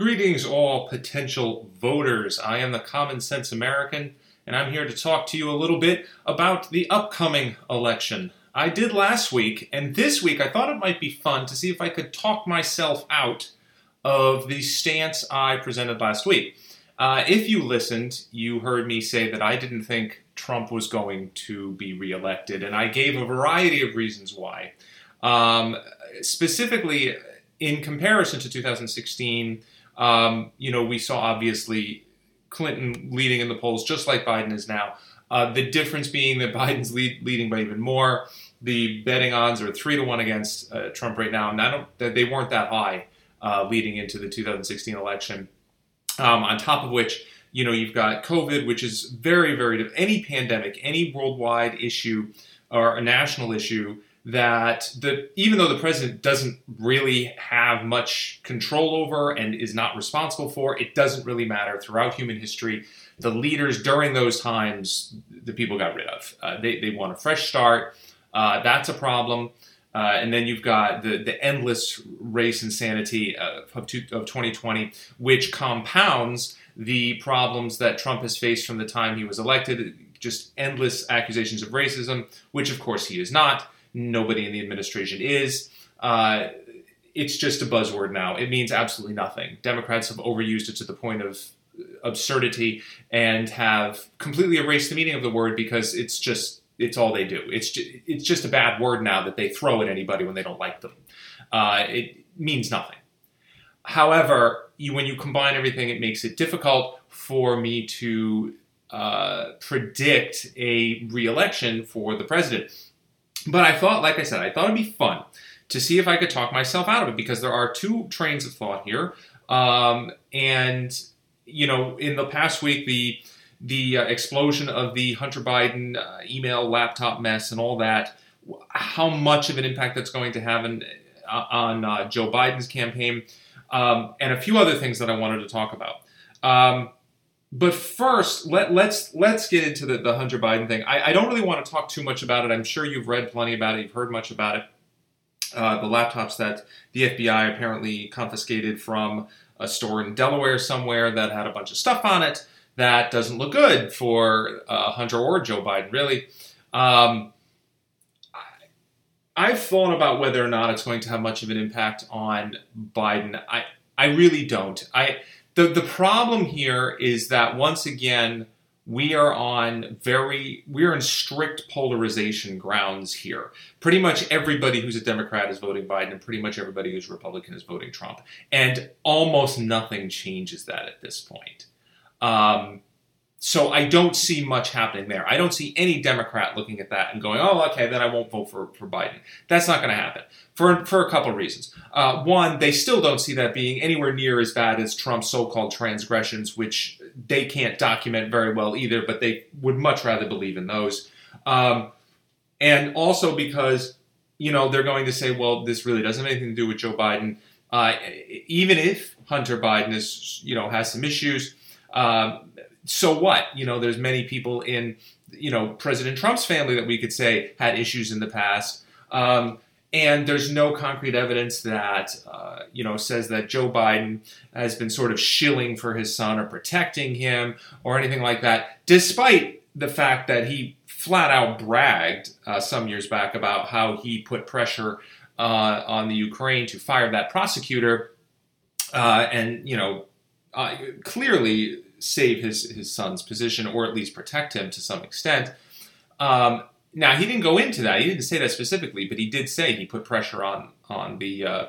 Greetings, all potential voters. I am the Common Sense American, and I'm here to talk to you a little bit about the upcoming election. I did last week, and this week I thought it might be fun to see if I could talk myself out of the stance I presented last week. Uh, if you listened, you heard me say that I didn't think Trump was going to be reelected, and I gave a variety of reasons why. Um, specifically, in comparison to 2016, um, you know, we saw obviously Clinton leading in the polls just like Biden is now. Uh, the difference being that Biden's lead, leading by even more. The betting odds are three to one against uh, Trump right now, and I don't, they weren't that high uh, leading into the 2016 election. Um, on top of which, you know, you've got COVID, which is very, very any pandemic, any worldwide issue or a national issue that the even though the president doesn't really have much control over and is not responsible for, it doesn't really matter throughout human history. The leaders during those times, the people got rid of. Uh, they, they want a fresh start. Uh, that's a problem. Uh, and then you've got the, the endless race insanity of, of 2020, which compounds the problems that Trump has faced from the time he was elected. Just endless accusations of racism, which of course he is not Nobody in the administration is. Uh, it's just a buzzword now. It means absolutely nothing. Democrats have overused it to the point of absurdity and have completely erased the meaning of the word because it's just it's all they do. It's just, it's just a bad word now that they throw at anybody when they don't like them. Uh, it means nothing. However, you, when you combine everything, it makes it difficult for me to uh, predict a reelection for the president. But I thought, like I said, I thought it'd be fun to see if I could talk myself out of it because there are two trains of thought here. Um, and you know, in the past week, the the uh, explosion of the Hunter Biden uh, email laptop mess and all that, how much of an impact that's going to have in, uh, on uh, Joe Biden's campaign, um, and a few other things that I wanted to talk about. Um, but first, let, let's let's get into the, the Hunter Biden thing. I, I, don't really want to talk too much about it. I'm sure you've read plenty about it. You've heard much about it. Uh, the laptops that the FBI apparently confiscated from a store in Delaware somewhere that had a bunch of stuff on it that doesn't look good for uh, Hunter or Joe Biden, really. Um, I, I've thought about whether or not it's going to have much of an impact on Biden. I I really don't. I the the problem here is that once again we are on very we're in strict polarization grounds here. Pretty much everybody who's a Democrat is voting Biden, and pretty much everybody who's Republican is voting Trump, and almost nothing changes that at this point. Um, so I don't see much happening there. I don't see any Democrat looking at that and going, "Oh, okay, then I won't vote for, for Biden." That's not going to happen for for a couple of reasons. Uh, one, they still don't see that being anywhere near as bad as Trump's so-called transgressions, which they can't document very well either, but they would much rather believe in those. Um, and also because you know they're going to say, "Well, this really doesn't have anything to do with Joe Biden." Uh, even if Hunter Biden is, you know, has some issues. Um, so what? You know, there's many people in, you know, President Trump's family that we could say had issues in the past. Um, and there's no concrete evidence that, uh, you know, says that Joe Biden has been sort of shilling for his son or protecting him or anything like that, despite the fact that he flat out bragged uh, some years back about how he put pressure uh, on the Ukraine to fire that prosecutor. Uh, and, you know, uh, clearly save his his son's position or at least protect him to some extent. Um, now he didn't go into that. He didn't say that specifically, but he did say he put pressure on on the uh,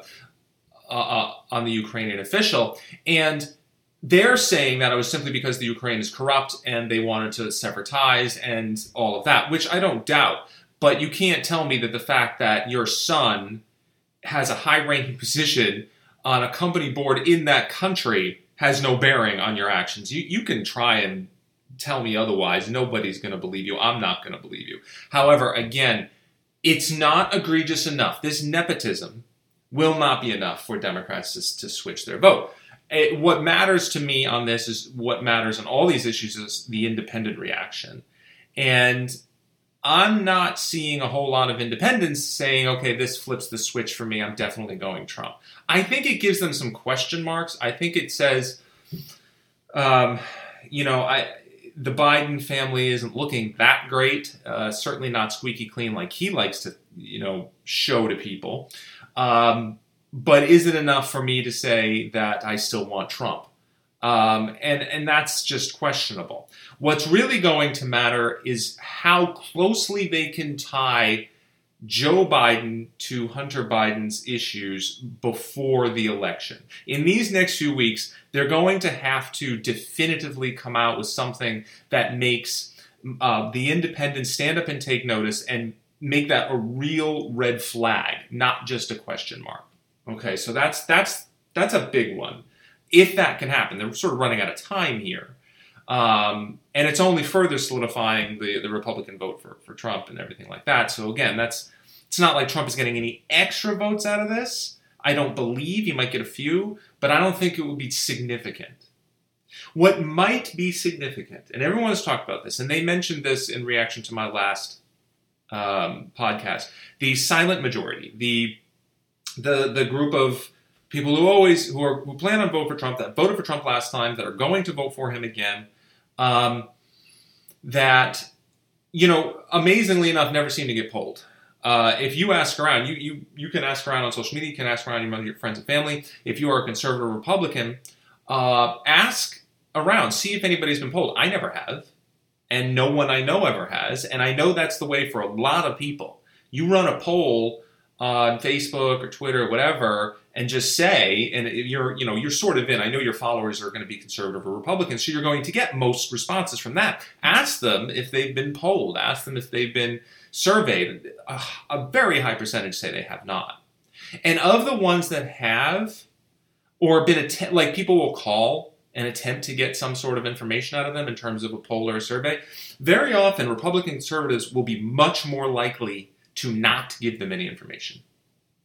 uh, uh, on the Ukrainian official, and they're saying that it was simply because the Ukraine is corrupt and they wanted to sever ties and all of that, which I don't doubt. But you can't tell me that the fact that your son has a high ranking position on a company board in that country has no bearing on your actions. You, you can try and tell me otherwise. Nobody's going to believe you. I'm not going to believe you. However, again, it's not egregious enough. This nepotism will not be enough for Democrats to, to switch their vote. It, what matters to me on this is what matters on all these issues is the independent reaction. And I'm not seeing a whole lot of independents saying, okay, this flips the switch for me. I'm definitely going Trump. I think it gives them some question marks. I think it says, um, you know, I, the Biden family isn't looking that great. Uh, certainly not squeaky clean like he likes to, you know, show to people. Um, but is it enough for me to say that I still want Trump? Um, and and that's just questionable. What's really going to matter is how closely they can tie Joe Biden to Hunter Biden's issues before the election. In these next few weeks, they're going to have to definitively come out with something that makes uh, the independents stand up and take notice and make that a real red flag, not just a question mark. Okay, so that's that's that's a big one. If that can happen, they're sort of running out of time here. Um, and it's only further solidifying the, the Republican vote for, for Trump and everything like that. So again, that's it's not like Trump is getting any extra votes out of this. I don't believe he might get a few, but I don't think it would be significant. What might be significant, and everyone has talked about this, and they mentioned this in reaction to my last um, podcast, the silent majority, the the the group of people who always who are who plan on vote for Trump that voted for Trump last time that are going to vote for him again. Um, that you know, amazingly enough, never seem to get polled. Uh, if you ask around, you, you you can ask around on social media, you can ask around among your friends and family. If you are a conservative Republican, uh, ask around, see if anybody's been polled. I never have, and no one I know ever has, and I know that's the way for a lot of people. You run a poll on Facebook or Twitter or whatever, and just say, and you're, you know, you're sort of in. I know your followers are going to be conservative or Republican, so you're going to get most responses from that. Ask them if they've been polled. Ask them if they've been surveyed. A, a very high percentage say they have not. And of the ones that have, or been att- like people will call and attempt to get some sort of information out of them in terms of a poll or a survey. Very often, Republican conservatives will be much more likely to not give them any information,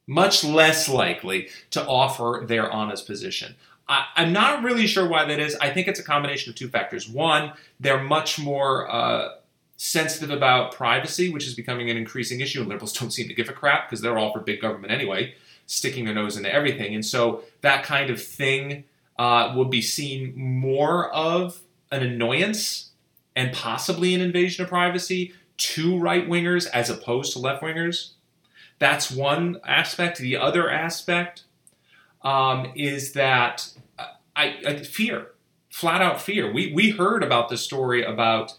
much less likely to offer their honest position. I, am not really sure why that is. I think it's a combination of two factors. One, they're much more uh, sensitive about privacy, which is becoming an increasing issue, and liberals don't seem to give a crap because they're all for big government anyway, sticking their nose into everything. And so that kind of thing uh, will be seen more of an annoyance and possibly an invasion of privacy to right wingers as opposed to left wingers. That's one aspect. The other aspect um, is that I, I, fear, flat out fear. We we heard about the story about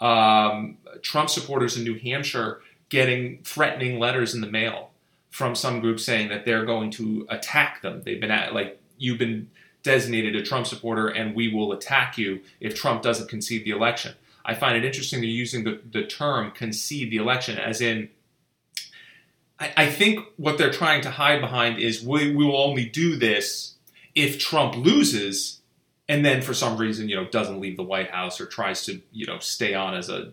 um, Trump supporters in New Hampshire getting threatening letters in the mail from some group saying that they're going to attack them. They've been at, like you've been designated a Trump supporter, and we will attack you if Trump doesn't concede the election. I find it interesting they're using the, the term concede the election, as in, I, I think what they're trying to hide behind is we, we will only do this if Trump loses and then for some reason, you know, doesn't leave the White House or tries to, you know, stay on as a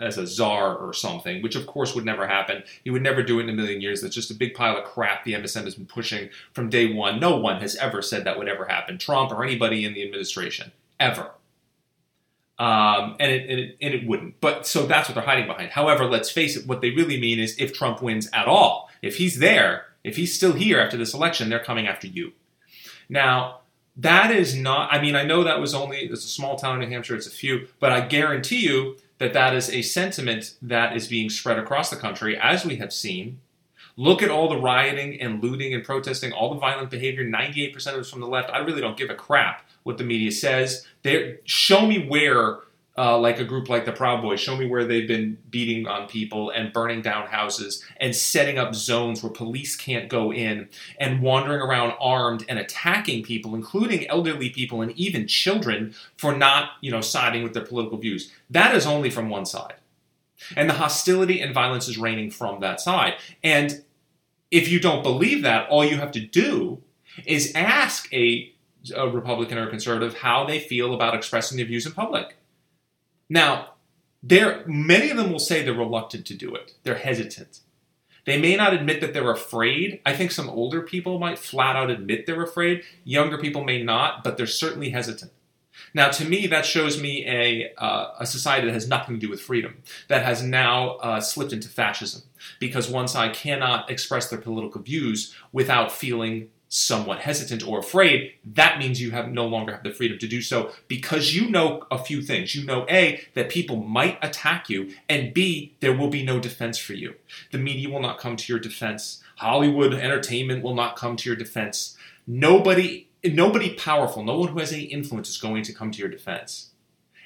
as a czar or something, which of course would never happen. He would never do it in a million years. That's just a big pile of crap the MSM has been pushing from day one. No one has ever said that would ever happen, Trump or anybody in the administration, ever. Um, and, it, and, it, and it wouldn't. But so that's what they're hiding behind. However, let's face it, what they really mean is if Trump wins at all, if he's there, if he's still here after this election, they're coming after you. Now, that is not, I mean, I know that was only, it's a small town in New Hampshire, it's a few, but I guarantee you that that is a sentiment that is being spread across the country, as we have seen. Look at all the rioting and looting and protesting, all the violent behavior, 98% of it is from the left. I really don't give a crap what the media says. They show me where, uh, like a group like the Proud Boys, show me where they've been beating on people and burning down houses and setting up zones where police can't go in and wandering around armed and attacking people, including elderly people and even children, for not, you know, siding with their political views. That is only from one side. And the hostility and violence is raining from that side. And if you don't believe that, all you have to do is ask a a Republican or a conservative how they feel about expressing their views in public. Now, there many of them will say they're reluctant to do it. They're hesitant. They may not admit that they're afraid. I think some older people might flat out admit they're afraid. Younger people may not, but they're certainly hesitant. Now, to me, that shows me a, uh, a society that has nothing to do with freedom, that has now uh, slipped into fascism, because one side cannot express their political views without feeling somewhat hesitant or afraid, that means you have no longer have the freedom to do so because you know a few things. You know A, that people might attack you, and B, there will be no defense for you. The media will not come to your defense. Hollywood entertainment will not come to your defense. Nobody nobody powerful, no one who has any influence is going to come to your defense.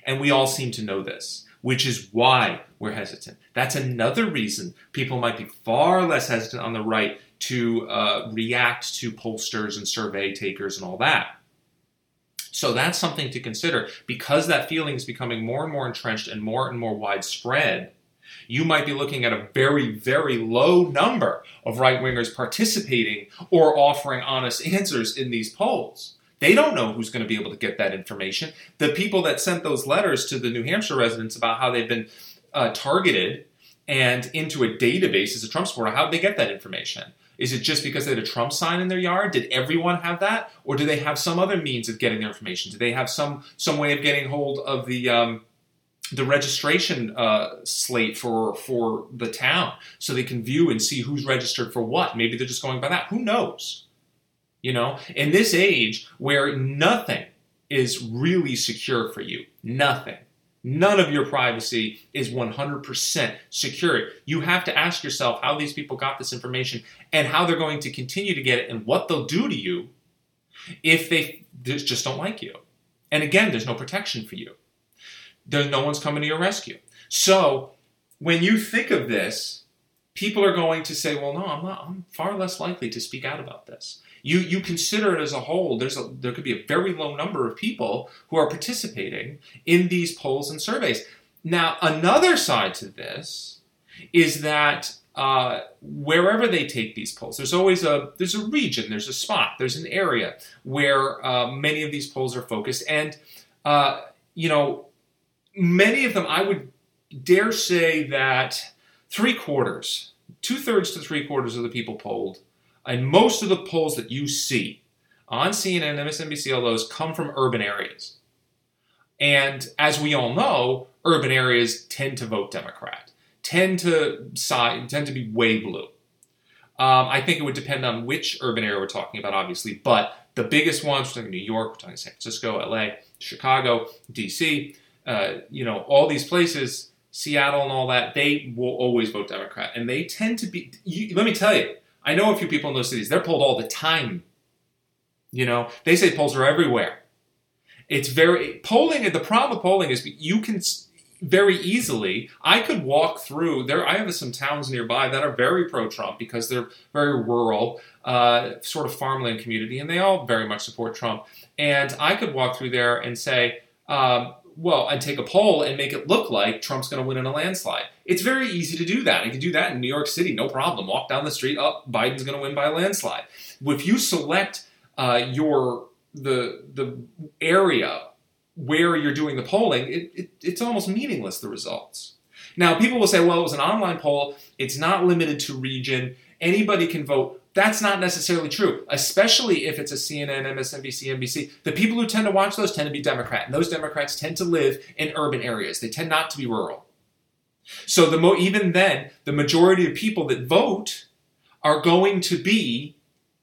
And we all seem to know this, which is why we're hesitant. That's another reason people might be far less hesitant on the right to uh, react to pollsters and survey takers and all that. So that's something to consider. Because that feeling is becoming more and more entrenched and more and more widespread, you might be looking at a very, very low number of right wingers participating or offering honest answers in these polls. They don't know who's going to be able to get that information. The people that sent those letters to the New Hampshire residents about how they've been uh, targeted and into a database as a Trump supporter, how did they get that information? Is it just because they had a Trump sign in their yard? Did everyone have that, or do they have some other means of getting their information? Do they have some some way of getting hold of the um, the registration uh, slate for for the town so they can view and see who's registered for what. Maybe they're just going by that. Who knows? You know, in this age where nothing is really secure for you, nothing. None of your privacy is 100% secure. You have to ask yourself how these people got this information and how they're going to continue to get it and what they'll do to you if they just don't like you. And again, there's no protection for you there's no one's coming to your rescue. So when you think of this, people are going to say, "Well, no, I'm not. I'm far less likely to speak out about this." You you consider it as a whole. There's a there could be a very low number of people who are participating in these polls and surveys. Now, another side to this is that uh, wherever they take these polls, there's always a there's a region, there's a spot, there's an area where uh, many of these polls are focused, and uh, you know many of them, I would dare say that three quarters, two thirds to three quarters of the people polled, and most of the polls that you see on CNN, and MSNBC, all those come from urban areas. And as we all know, urban areas tend to vote Democrat, tend to side, tend to be way blue. Um, I think it would depend on which urban area we're talking about, obviously, but the biggest ones, we're talking New York, we're talking San Francisco, LA, Chicago, DC, uh, you know, all these places, Seattle and all that, they will always vote Democrat. And they tend to be, you, let me tell you, I know a few people in those cities, they're polled all the time. You know, they say polls are everywhere. It's very, polling, the problem with polling is you can very easily, I could walk through there. I have some towns nearby that are very pro Trump because they're very rural, uh, sort of farmland community, and they all very much support Trump. And I could walk through there and say, um, well, and take a poll and make it look like Trump's going to win in a landslide. It's very easy to do that. I can do that in New York City, no problem. Walk down the street, up, oh, Biden's going to win by a landslide. If you select uh, your the the area where you're doing the polling, it, it, it's almost meaningless. The results. Now, people will say, well, it was an online poll. It's not limited to region. Anybody can vote. That's not necessarily true, especially if it's a CNN, MSNBC, NBC. The people who tend to watch those tend to be Democrat, and those Democrats tend to live in urban areas. They tend not to be rural. So the mo- even then, the majority of people that vote are going to be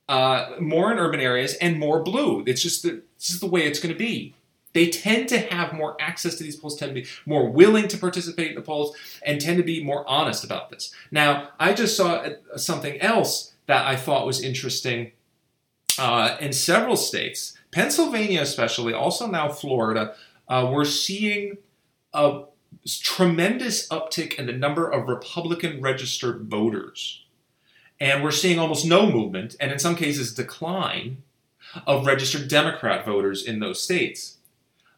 uh, more in urban areas and more blue. It's just the, this is the way it's going to be. They tend to have more access to these polls, tend to be more willing to participate in the polls, and tend to be more honest about this. Now, I just saw uh, something else that I thought was interesting uh, in several states, Pennsylvania especially, also now Florida, uh, we're seeing a tremendous uptick in the number of Republican registered voters. And we're seeing almost no movement, and in some cases, decline of registered Democrat voters in those states.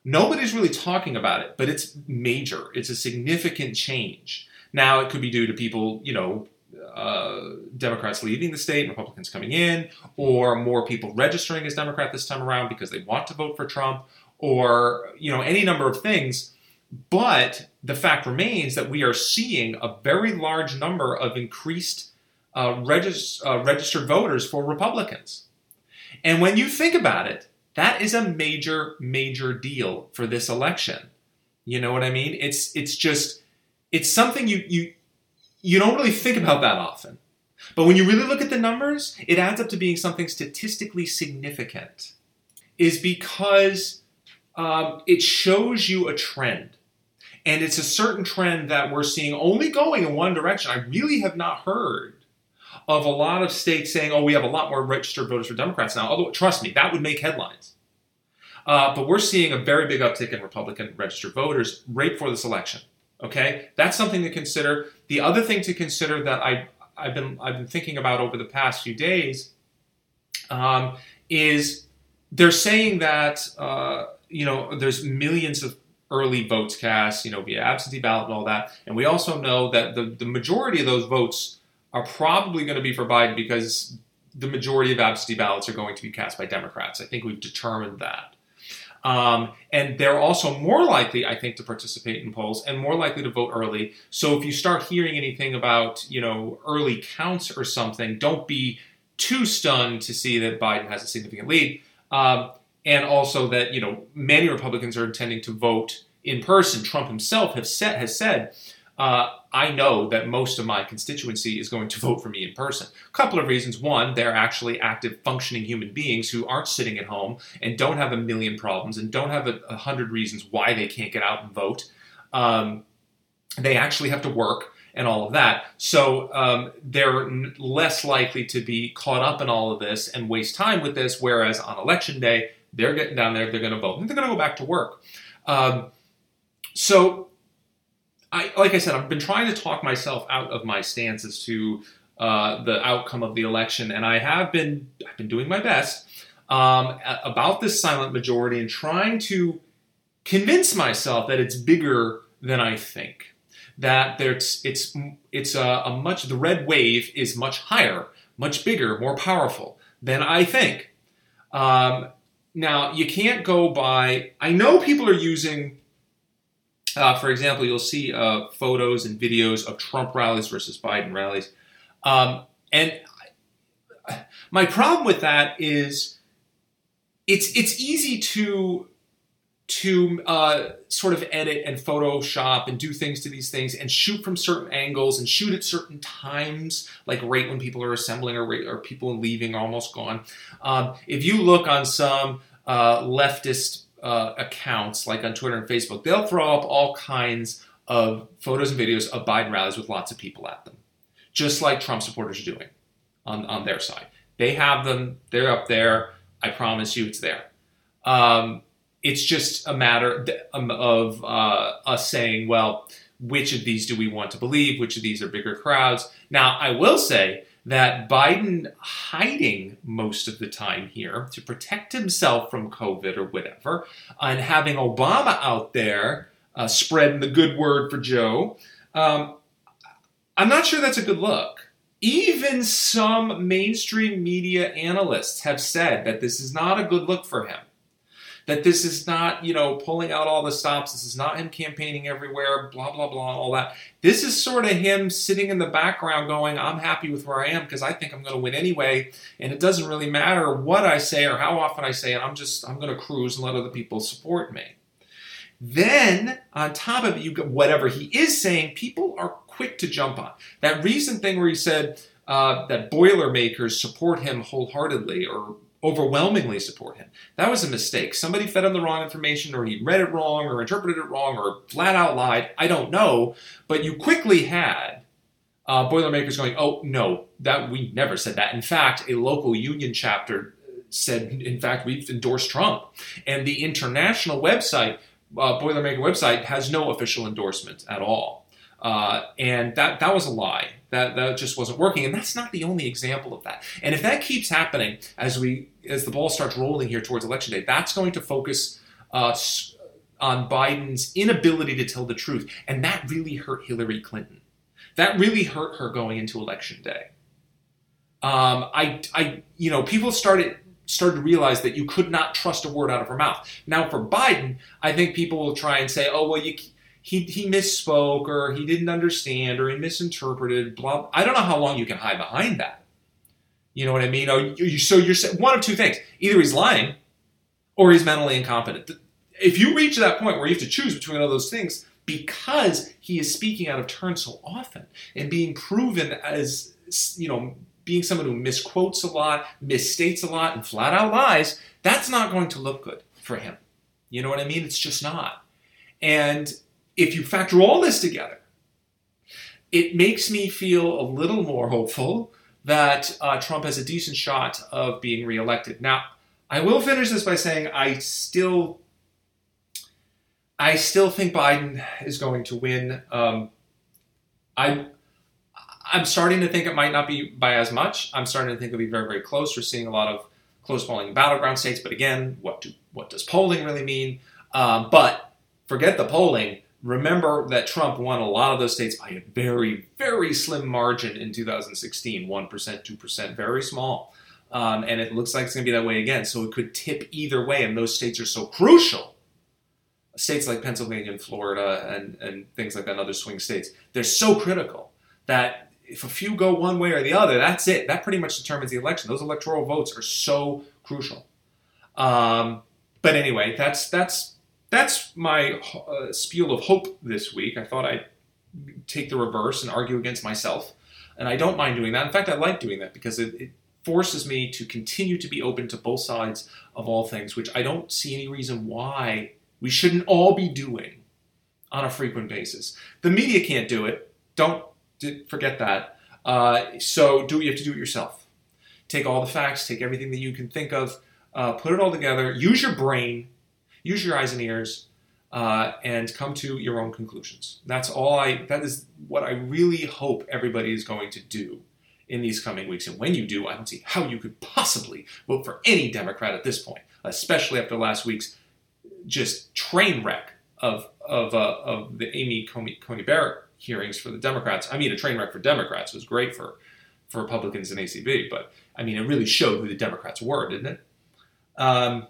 Nobody's really talking about it, but it's major. It's a significant change. Now, it could be due to people, you know, uh, Democrats leaving the state, Republicans coming in, or more people registering as Democrat this time around because they want to vote for Trump, or you know any number of things. But the fact remains that we are seeing a very large number of increased uh, regis- uh, registered voters for Republicans. And when you think about it, That is a major, major deal for this election. You know what I mean? It's it's just it's something you you you don't really think about that often. But when you really look at the numbers, it adds up to being something statistically significant. Is because um, it shows you a trend. And it's a certain trend that we're seeing only going in one direction. I really have not heard of a lot of states saying, oh, we have a lot more registered voters for Democrats now. Although, trust me, that would make headlines. Uh, but we're seeing a very big uptick in Republican registered voters right before this election. Okay, that's something to consider. The other thing to consider that I, I've been I've been thinking about over the past few days um, is they're saying that uh, you know there's millions of early votes cast, you know, via absentee ballot and all that, and we also know that the the majority of those votes are probably going to be for Biden because the majority of absentee ballots are going to be cast by Democrats. I think we've determined that. Um, and they're also more likely, I think, to participate in polls and more likely to vote early. So if you start hearing anything about, you know, early counts or something, don't be too stunned to see that Biden has a significant lead. Um, and also that, you know, many Republicans are intending to vote in person. Trump himself has said, has said uh, I know that most of my constituency is going to vote for me in person. A couple of reasons. One, they're actually active, functioning human beings who aren't sitting at home and don't have a million problems and don't have a, a hundred reasons why they can't get out and vote. Um, they actually have to work and all of that. So um, they're n- less likely to be caught up in all of this and waste time with this. Whereas on election day, they're getting down there, they're going to vote, and they're going to go back to work. Um, so I, like I said, I've been trying to talk myself out of my stance as to uh, the outcome of the election, and I have been I've been doing my best um, about this silent majority and trying to convince myself that it's bigger than I think. That there's it's it's a, a much the red wave is much higher, much bigger, more powerful than I think. Um, now you can't go by. I know people are using uh, for example, you'll see uh, photos and videos of Trump rallies versus Biden rallies. Um, and my problem with that is it's it's easy to to uh, sort of edit and Photoshop and do things to these things and shoot from certain angles and shoot at certain times, like right when people are assembling or, or people leaving almost gone. Um, if you look on some uh, leftist uh, accounts like on Twitter and Facebook, they'll throw up all kinds of photos and videos of Biden rallies with lots of people at them, just like Trump supporters are doing on, on their side. They have them, they're up there. I promise you it's there. Um, it's just a matter um, of uh, us saying, well, which of these do we want to believe? Which of these are bigger crowds? Now, I will say that Biden hiding most of the time here to protect himself from COVID or whatever, and having Obama out there uh, spreading the good word for Joe, um, I'm not sure that's a good look. Even some mainstream media analysts have said that this is not a good look for him that this is not, you know, pulling out all the stops. This is not him campaigning everywhere, blah, blah, blah, all that. This is sort of him sitting in the background going, I'm happy with where I am because I think I'm going to win anyway. And it doesn't really matter what I say or how often I say it. I'm just, I'm going to cruise and let other people support me. Then, on top of it, you get whatever he is saying, people are quick to jump on. That recent thing where he said uh, that Boilermakers support him wholeheartedly or overwhelmingly support him. That was a mistake. Somebody fed him the wrong information, or he read it wrong, or interpreted it wrong, or flat out lied. I don't know. But you quickly had uh, Boilermakers going, oh, no, that we never said that. In fact, a local union chapter said, in fact, we've endorsed Trump. And the international website, uh, Boilermaker website, has no official endorsement at all. Uh, and that, that was a lie. That, that just wasn't working. And that's not the only example of that. And if that keeps happening as we as the ball starts rolling here towards election day, that's going to focus uh, on Biden's inability to tell the truth. And that really hurt Hillary Clinton. That really hurt her going into election day. Um, I, I, you know, people started started to realize that you could not trust a word out of her mouth. Now, for Biden, I think people will try and say, "Oh, well, you, he he misspoke, or he didn't understand, or he misinterpreted." Blah. I don't know how long you can hide behind that. You know what I mean? Oh, you, so you're one of two things: either he's lying, or he's mentally incompetent. If you reach that point where you have to choose between all those things, because he is speaking out of turn so often and being proven as, you know, being someone who misquotes a lot, misstates a lot, and flat out lies, that's not going to look good for him. You know what I mean? It's just not. And if you factor all this together, it makes me feel a little more hopeful that uh, Trump has a decent shot of being reelected. Now, I will finish this by saying I still, I still think Biden is going to win. Um, I, I'm starting to think it might not be by as much. I'm starting to think it'll be very, very close. We're seeing a lot of close polling in battleground states, but again, what do what does polling really mean? Um, but forget the polling. Remember that Trump won a lot of those states by a very, very slim margin in 2016 1%, 2%, very small. Um, and it looks like it's going to be that way again. So it could tip either way, and those states are so crucial. States like Pennsylvania and Florida and, and things like that, and other swing states, they're so critical that if a few go one way or the other, that's it. That pretty much determines the election. Those electoral votes are so crucial. Um, but anyway, that's that's that's my uh, spiel of hope this week. I thought I'd take the reverse and argue against myself, and I don't mind doing that. In fact, I like doing that because it, it forces me to continue to be open to both sides of all things, which I don't see any reason why we shouldn't all be doing on a frequent basis. The media can't do it. Don't forget that. Uh, so do you have to do it yourself. Take all the facts, take everything that you can think of, uh, put it all together, use your brain, use your eyes and ears, uh, and come to your own conclusions. That's all I. That is what I really hope everybody is going to do in these coming weeks. And when you do, I don't see how you could possibly vote for any Democrat at this point, especially after last week's just train wreck of of, uh, of the Amy Coney, Coney Barrett hearings for the Democrats. I mean, a train wreck for Democrats was great for for Republicans and ACB, but I mean, it really showed who the Democrats were, didn't it? Um,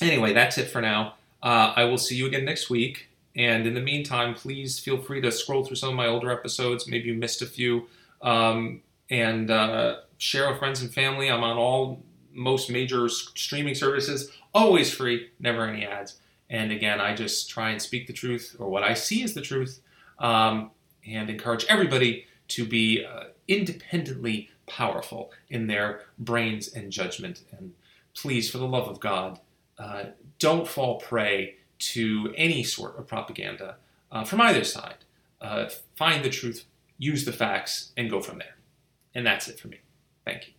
anyway, that's it for now. Uh, I will see you again next week. And in the meantime, please feel free to scroll through some of my older episodes. Maybe you missed a few. Um, and uh, share with friends and family. I'm on all most major streaming services, always free, never any ads. And again, I just try and speak the truth, or what I see is the truth, um, and encourage everybody to be uh, independently powerful in their brains and judgment. And please, for the love of God, uh, don't fall prey to any sort of propaganda uh, from either side. Uh, find the truth, use the facts, and go from there. And that's it for me. Thank you.